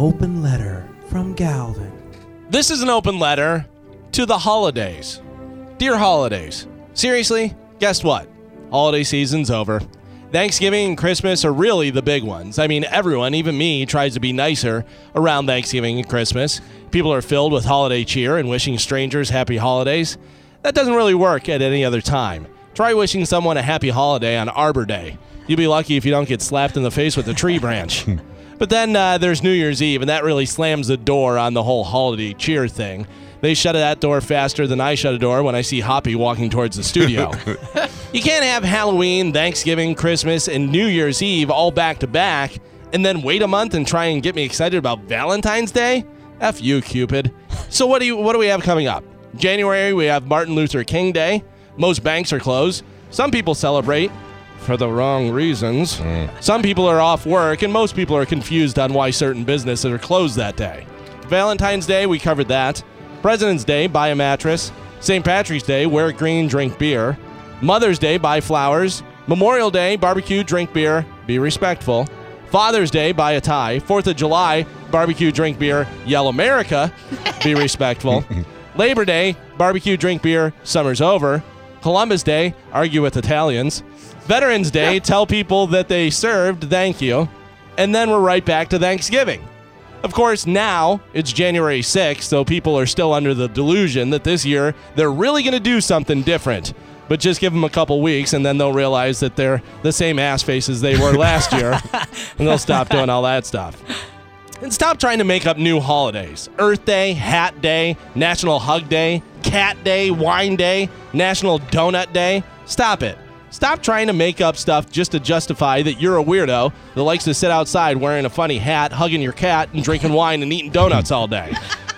open letter from Galvin. This is an open letter to the holidays. Dear holidays, seriously, guess what? Holiday season's over. Thanksgiving and Christmas are really the big ones. I mean, everyone, even me, tries to be nicer around Thanksgiving and Christmas. People are filled with holiday cheer and wishing strangers happy holidays. That doesn't really work at any other time. Try wishing someone a happy holiday on Arbor Day. You'll be lucky if you don't get slapped in the face with a tree branch. But then uh, there's New Year's Eve, and that really slams the door on the whole holiday cheer thing. They shut that door faster than I shut a door when I see Hoppy walking towards the studio. you can't have Halloween, Thanksgiving, Christmas, and New Year's Eve all back to back, and then wait a month and try and get me excited about Valentine's Day. F you, Cupid. So what do you what do we have coming up? January we have Martin Luther King Day. Most banks are closed. Some people celebrate for the wrong reasons. Hmm. Some people are off work, and most people are confused on why certain businesses are closed that day. Valentine's Day, we covered that. President's Day, buy a mattress. St. Patrick's Day, wear green, drink beer. Mother's Day, buy flowers. Memorial Day, barbecue, drink beer, be respectful. Father's Day, buy a tie. Fourth of July, barbecue, drink beer, yell America, be respectful. Labor Day, barbecue, drink beer, summer's over. Columbus Day, argue with Italians. Veterans Day, tell people that they served, thank you. And then we're right back to Thanksgiving. Of course, now it's January 6th, so people are still under the delusion that this year they're really going to do something different. But just give them a couple weeks and then they'll realize that they're the same ass faces they were last year and they'll stop doing all that stuff. And stop trying to make up new holidays Earth Day, Hat Day, National Hug Day, Cat Day, Wine Day, National Donut Day. Stop it. Stop trying to make up stuff just to justify that you're a weirdo that likes to sit outside wearing a funny hat, hugging your cat, and drinking wine and eating donuts all day.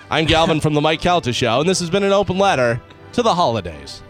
I'm Galvin from The Mike Calta Show, and this has been an open letter to the holidays.